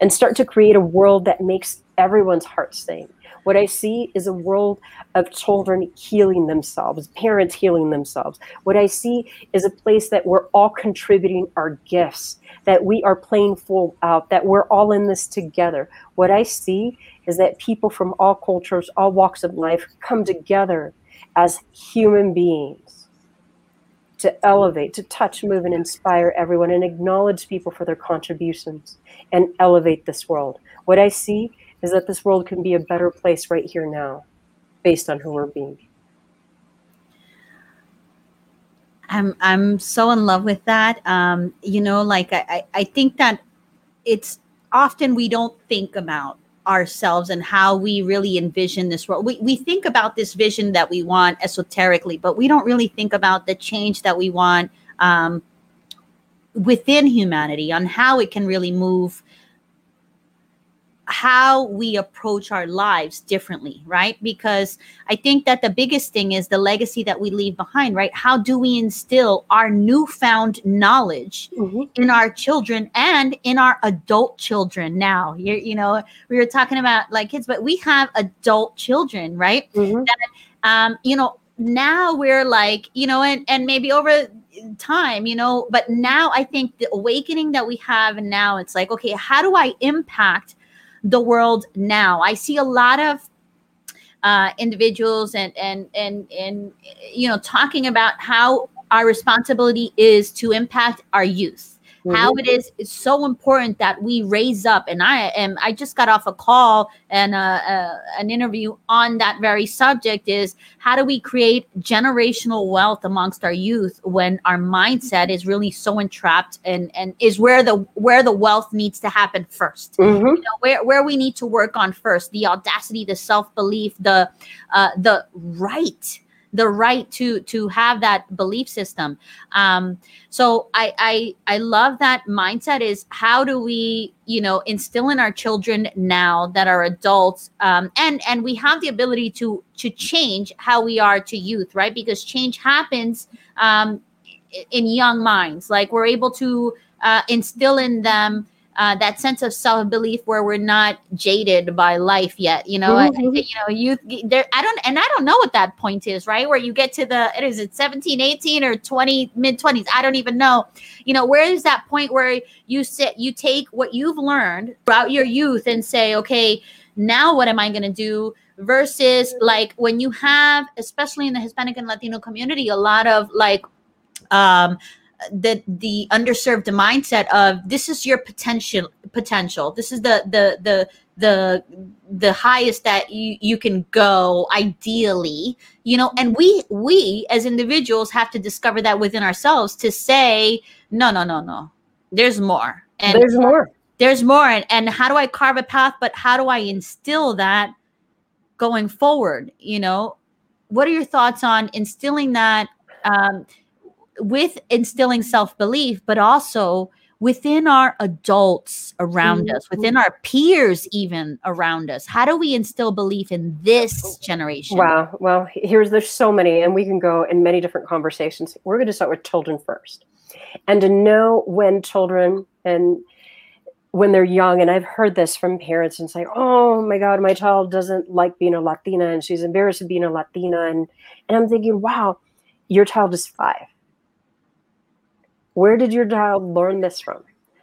[SPEAKER 2] and start to create a world that makes everyone's heart sing what I see is a world of children healing themselves, parents healing themselves. What I see is a place that we're all contributing our gifts, that we are playing full uh, out, that we're all in this together. What I see is that people from all cultures, all walks of life come together as human beings to elevate, to touch, move, and inspire everyone and acknowledge people for their contributions and elevate this world. What I see is that this world can be a better place right here now based on who we're being.
[SPEAKER 1] I'm I'm so in love with that. Um, you know, like I, I think that it's often we don't think about ourselves and how we really envision this world. We, we think about this vision that we want esoterically, but we don't really think about the change that we want um, within humanity on how it can really move how we approach our lives differently, right? Because I think that the biggest thing is the legacy that we leave behind, right? How do we instill our newfound knowledge mm-hmm. in our children and in our adult children now? you you know, we were talking about like kids, but we have adult children, right? Mm-hmm. That, um, you know, now we're like, you know, and, and maybe over time, you know, but now I think the awakening that we have now, it's like, okay, how do I impact the world now. I see a lot of uh, individuals and and and and you know talking about how our responsibility is to impact our youth mm-hmm. how it is it's so important that we raise up and i am i just got off a call and uh, uh, an interview on that very subject is how do we create generational wealth amongst our youth when our mindset is really so entrapped and and is where the where the wealth needs to happen 1st mm-hmm. you know, where where we need to work on first the audacity the self-belief the uh, the right the right to to have that belief system. Um so i i i love that mindset is how do we you know instill in our children now that are adults um and and we have the ability to to change how we are to youth right? Because change happens um in young minds. Like we're able to uh, instill in them uh, that sense of self belief where we're not jaded by life yet. You know, mm-hmm. I, you know, you there. I don't, and I don't know what that point is, right? Where you get to the, it is it 17, 18 or 20, mid 20s. I don't even know. You know, where is that point where you sit, you take what you've learned throughout your youth and say, okay, now what am I going to do? Versus like when you have, especially in the Hispanic and Latino community, a lot of like, um, the the underserved mindset of this is your potential potential. This is the the the the the highest that you you can go ideally. You know and we we as individuals have to discover that within ourselves to say no no no no. There's more.
[SPEAKER 2] And there's more.
[SPEAKER 1] there's more. And, and how do i carve a path but how do i instill that going forward you know? What are your thoughts on instilling that um, with instilling self belief, but also within our adults around mm-hmm. us, within our peers, even around us? How do we instill belief in this generation?
[SPEAKER 2] Wow. Well, here's there's so many, and we can go in many different conversations. We're going to start with children first. And to know when children and when they're young and i've heard this from parents and say oh my god my child doesn't like being a latina and she's embarrassed of being a latina and and i'm thinking wow your child is five where did your child learn this from?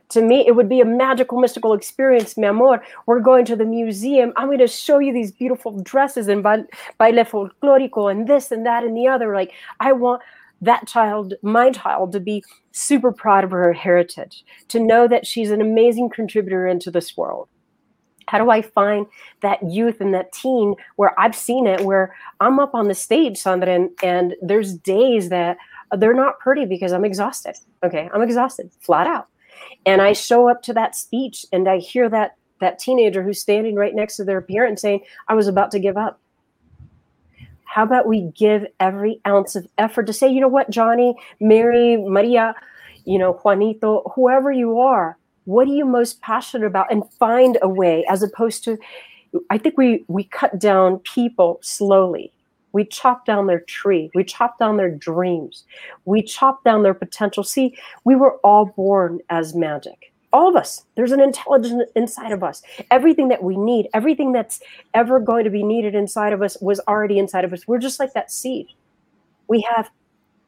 [SPEAKER 2] To me it would be a magical mystical experience mi amor. We're going to the museum. I'm going to show you these beautiful dresses and baile folklorico and this and that and the other. Like i want that child, my child, to be super proud of her heritage, to know that she's an amazing contributor into this world. How do I find that youth and that teen where I've seen it, where I'm up on the stage, Sandra, and, and there's days that they're not pretty because I'm exhausted. Okay, I'm exhausted, flat out. And I show up to that speech and I hear that that teenager who's standing right next to their parent saying, I was about to give up how about we give every ounce of effort to say, you know what, Johnny, Mary, Maria, you know, Juanito, whoever you are, what are you most passionate about? And find a way as opposed to, I think we we cut down people slowly. We chop down their tree. We chop down their dreams. We chop down their potential. See, we were all born as magic. All of us. There's an intelligence inside of us. Everything that we need everything that's ever going to be needed inside of us was already inside of us. We're just like that seed. We have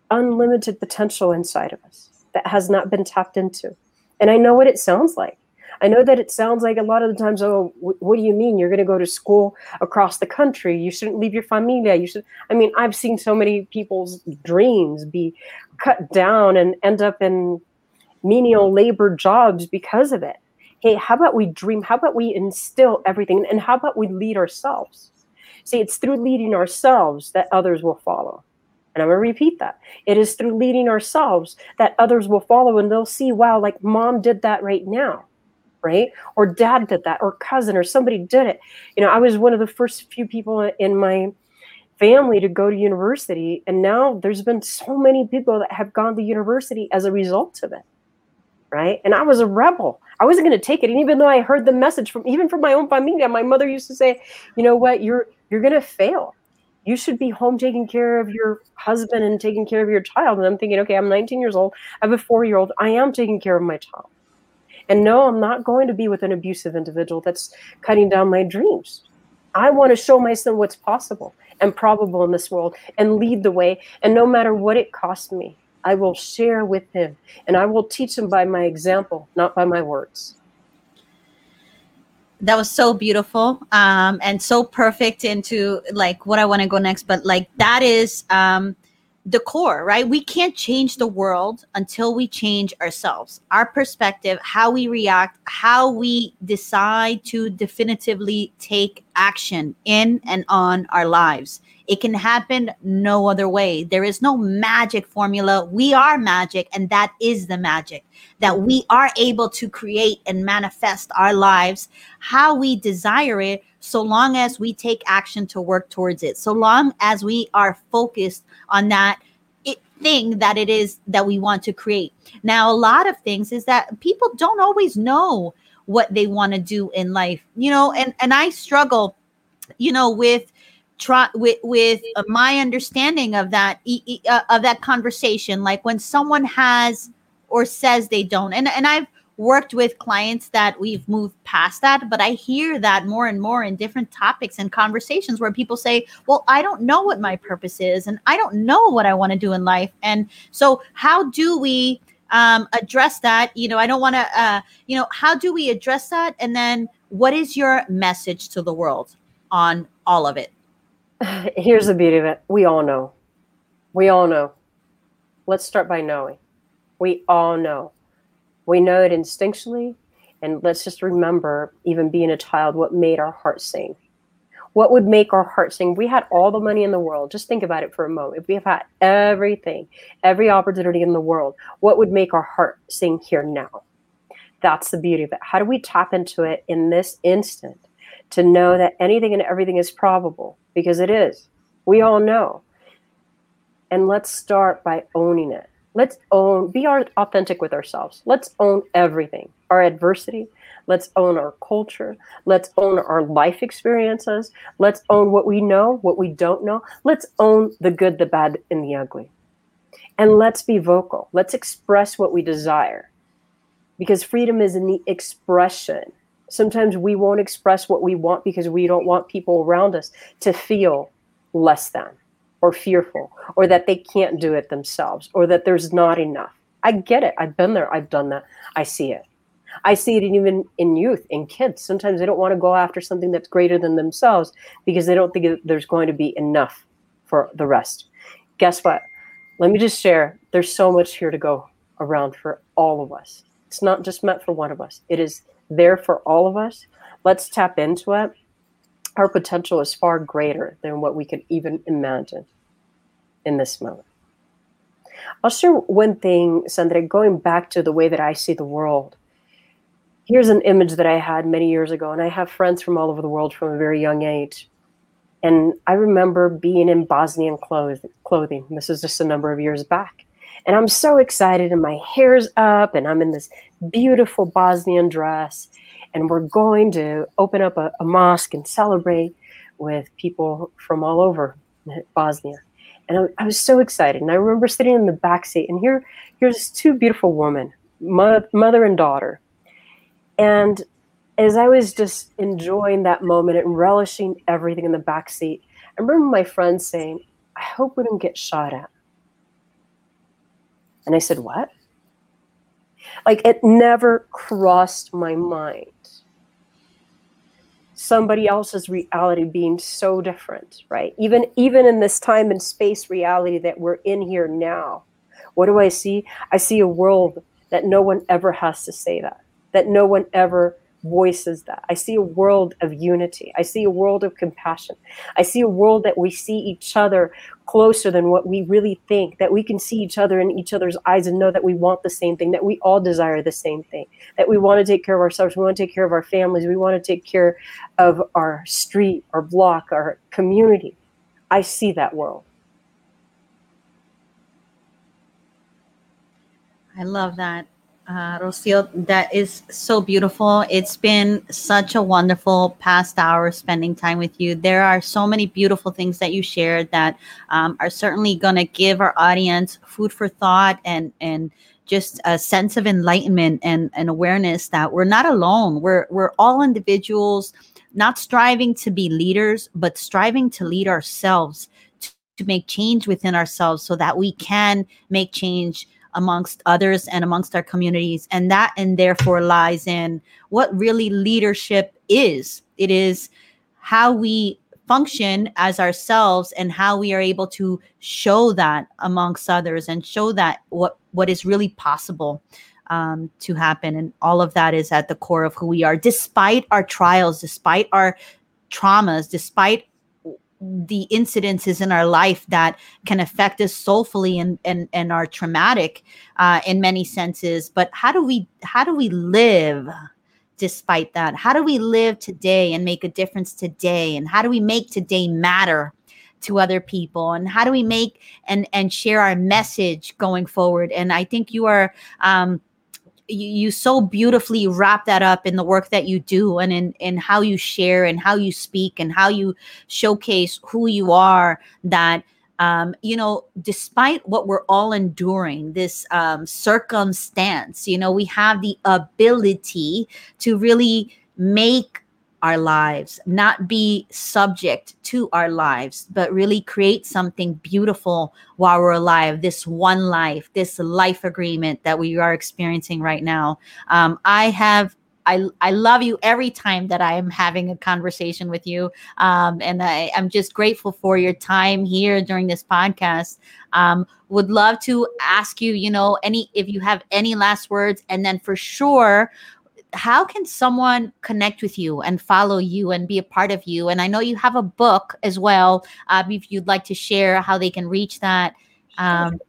[SPEAKER 2] unlimited potential inside of us that has not been tapped into. And i know what it sounds like i know that it sounds like a lot of the times oh what do you mean you're going to go to school across the country you shouldn't leave your familia you should i mean i've seen so many people's dreams be cut down and end up in menial labor jobs because of it. Hey, how about we dream? How about we instill everything? And how about we lead ourselves? See, it's through leading ourselves that others will follow. And I'm going to repeat that. It is through leading ourselves that others will follow and they'll see, wow, like mom did that right now, right? Or dad did that, or cousin, or somebody did it. You know, I was one of the first few people in my family to go to university. And now there's been so many people that have gone to university as a result of it right? And I was a rebel. I wasn't going to take it. And even though I heard the message from even from my own familia, my mother used to say, "You know what? You're you're going to fail. You should be home taking care of your husband and taking care of your child." And I'm thinking, okay, I'm 19 years old. I have a four year old. I am taking care of my child. And no, I'm not going to be with an abusive individual that's cutting down my dreams. I want to show my son what's possible and probable in this world and lead the way. And no matter what it costs me, I will share with him and I will teach him by my example, not by my words.
[SPEAKER 1] That was so beautiful um, and so perfect into like what I want to go next. But like that is um, the core, right? We can't change the world until we change ourselves, our perspective, how we react, how we decide to definitively take action in and on our lives. It can happen no other way. There is no magic formula. We are magic, and that is the magic that we are able to create and manifest our lives how we desire it, so long as we take action to work towards it, so long as we are focused on that thing that it is that we want to create. Now, a lot of things is that people don't always know what they want to do in life, you know, and and I struggle, you know, with try with with uh, my understanding of that uh, of that conversation like when someone has or says they don't and and I've worked with clients that we've moved past that but I hear that more and more in different topics and conversations where people say well I don't know what my purpose is and I don't know what I want to do in life and so how do we um, address that? You know I don't want to uh, you know how do we address that? And then what is your message to the world on all of it [laughs]
[SPEAKER 2] here's the beauty of it. We all know. We all know. Let's start by knowing. We all know. We know it instinctually. And let's just remember, even being a child, what made our heart sing. What would make our heart sing? We had all the money in the world. Just think about it for a moment. If we have had everything, every opportunity in the world, what would make our heart sing here now? That's the beauty of it. How do we tap into it in this instant to know that anything and everything is probable? because it is. We all know. And let's start by owning it. Let's own, be our, authentic with ourselves. Let's own everything our adversity. Let's own our culture. Let's own our life experiences. Let's own what we know, what we don't know. Let's own the good, the bad, and the ugly. And let's be vocal. Let's express what we desire. because freedom is in the expression. Sometimes we won't express what we want because we don't want people around us to feel less than or fearful or that they can't do it themselves or that there's not enough. I get it. I've been there. I've done that. I see it. I see it even in youth, in kids. Sometimes they don't want to go after something that's greater than themselves because they don't think there's going to be enough for the rest. Guess what? Let me just share there's so much here to go around for all of us. It's not just meant for one of us, it is there for all of us. Let's tap into it. Our potential is far greater than what we could even imagine in this moment. I'll share one thing, Sandra, going back to the way that I see the world. Here's an image that I had many years ago, and I have friends from all over the world from a very young age. And I remember being in Bosnian clothing. This is just a number of years back. And I'm so excited, and my hair's up, and I'm in this beautiful Bosnian dress. And we're going to open up a, a mosque and celebrate with people from all over Bosnia. And I, I, was so excited. And I remember sitting in the back seat, and here, here's two beautiful women, mother and daughter. And as I was just enjoying that moment and relishing everything in the back seat, I remember my friend saying, I hope we don't get shot at. And I said, What? Like it never crossed my mind. Somebody else's reality being so different, right? Even even in this time and space reality that we're in here now, what do I see? I see a world that no one ever has to say that, that no one ever voices that. I see a world of unity. I see a world of compassion. I see a world that we see each other closer than what we really think, that we can see each other in each other's eyes and know that we want the same thing, that we all desire the same thing, that we want to take care of ourselves, we want to take care of our families, we want to take care of our street, our block, our community. I see that world.
[SPEAKER 1] I love that uh, Rocio, that is so beautiful. It's been such a wonderful past hour spending time with you. There are so many beautiful things that you shared that um, are certainly going to give our audience food for thought and and just a sense of enlightenment and, and awareness that we're not alone. We're we're all individuals, not striving to be leaders, but striving to lead ourselves to, to make change within ourselves so that we can make change amongst others and amongst our communities. And that and therefore lies in what really leadership is. It is how we function as ourselves and how we are able to show that amongst others and show that what what is really possible um, to happen and all of that is at the core of who we are despite our trials despite our traumas despite the incidences in our life that can affect us soulfully and and, and are traumatic uh, in many senses. But how do we how do we live despite that? How do we live today and make a difference today? And how do we make today matter to other people? And how do we make and and share our message going forward? And i think you are um you, you so beautifully wrap that up in the work that you do and in, in how you share and how you speak and how you showcase who you are that um, you know, despite what we're all enduring, this um, circumstance, you know, we have the ability to really make our lives, not be subject to our lives, but really create something beautiful while we're alive. This one life, this life agreement that we are experiencing right now. Um, I have I, I love you every time that I am having a conversation with you. Um, and I, am just grateful for your time here during this podcast. Um, would love to ask you, you know, any if you have any last words, and then for sure, how can someone connect with you and follow you and be a part of you? And I know you have a book as well. Um, if you'd like to share how they can reach that. Um,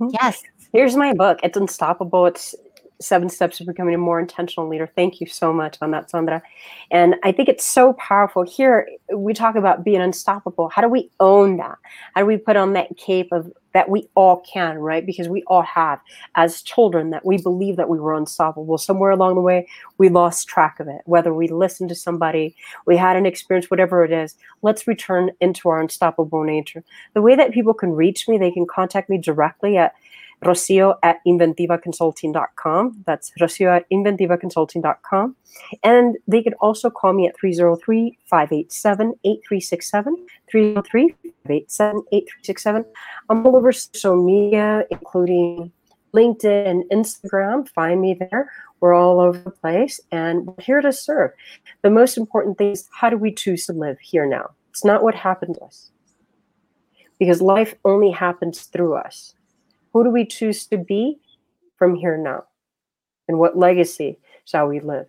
[SPEAKER 2] mm-hmm. yes. Here's my book. It's unstoppable. It's seven steps to becoming a more intentional leader. Thank you so much on that, Sandra. And I think it's so powerful. Here we talk about being unstoppable. How do we own that? How do we put on that cape of that we all can, right? Because we all have as children that we believe that we were unstoppable. Somewhere along the way, we lost track of it. Whether we listened to somebody, we had an experience, whatever it is, let's return into our unstoppable nature. The way that people can reach me, they can contact me directly at Rocio at inventivaconsulting.com. That's Rocio at inventivaconsulting.com. And they could also call me at 303 587 8367. 303 587 8367. I'm all over social media, including LinkedIn and Instagram. Find me there. We're all over the place and we're here to serve. The most important thing is how do we choose to live here now? It's not what happened to us. Because life only happens through us. Who do we choose to be from here now? And what legacy shall we live?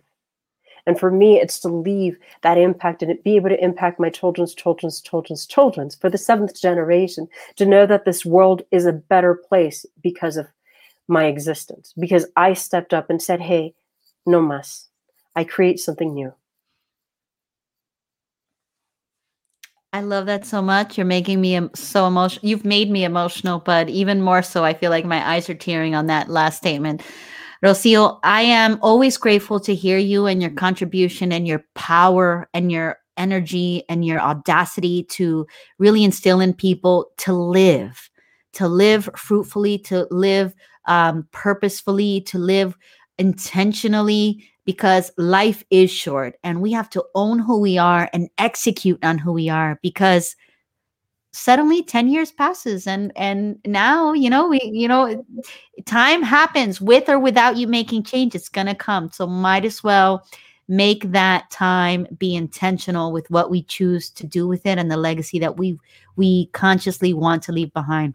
[SPEAKER 2] And for me, it's to leave that impact and be able to impact my children's children's children's children's for the seventh generation to know that this world is a better place because of my existence, because I stepped up and said, hey, no mas. I create something new.
[SPEAKER 1] I love that so much. You're making me so emotional. You've made me emotional, but even more so, I feel like my eyes are tearing on that last statement. Rocio, I am always grateful to hear you and your contribution and your power and your energy and your audacity to really instill in people to live, to live fruitfully, to live um, purposefully, to live intentionally, because life is short and we have to own who we are and execute on who we are because suddenly 10 years passes and and now you know we you know time happens with or without you making change it's going to come. So might as well make that time be intentional with what we choose to do with it and the legacy that we we consciously want to leave behind.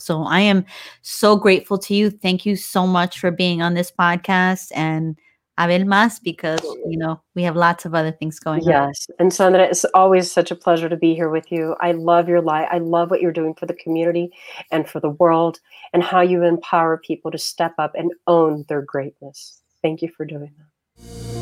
[SPEAKER 1] So i am so grateful to you. Thank you so much for being on this podcast and Abel más because you know we have lots of other things going
[SPEAKER 2] yes. on. Yes, and Sandra, it's always such a pleasure to be here with you. I love your life. I love what you're doing for the community and for the world, and how you empower people to step up and own their greatness. Thank you for doing that.